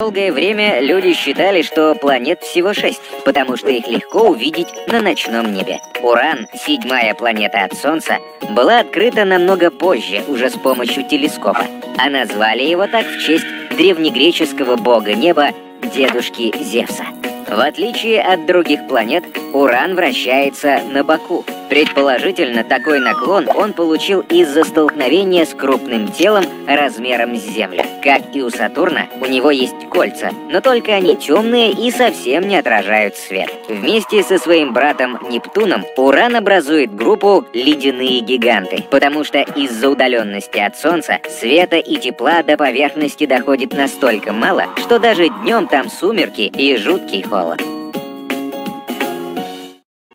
Долгое время люди считали, что планет всего шесть, потому что их легко увидеть на ночном небе. Уран, седьмая планета от Солнца, была открыта намного позже, уже с помощью телескопа. А назвали его так в честь древнегреческого бога неба, дедушки Зевса. В отличие от других планет, Уран вращается на боку. Предположительно, такой наклон он получил из-за столкновения с крупным телом размером с Землю. Как и у Сатурна, у него есть кольца, но только они темные и совсем не отражают свет. Вместе со своим братом Нептуном Уран образует группу «Ледяные гиганты», потому что из-за удаленности от Солнца света и тепла до поверхности доходит настолько мало, что даже днем там сумерки и жуткий холод.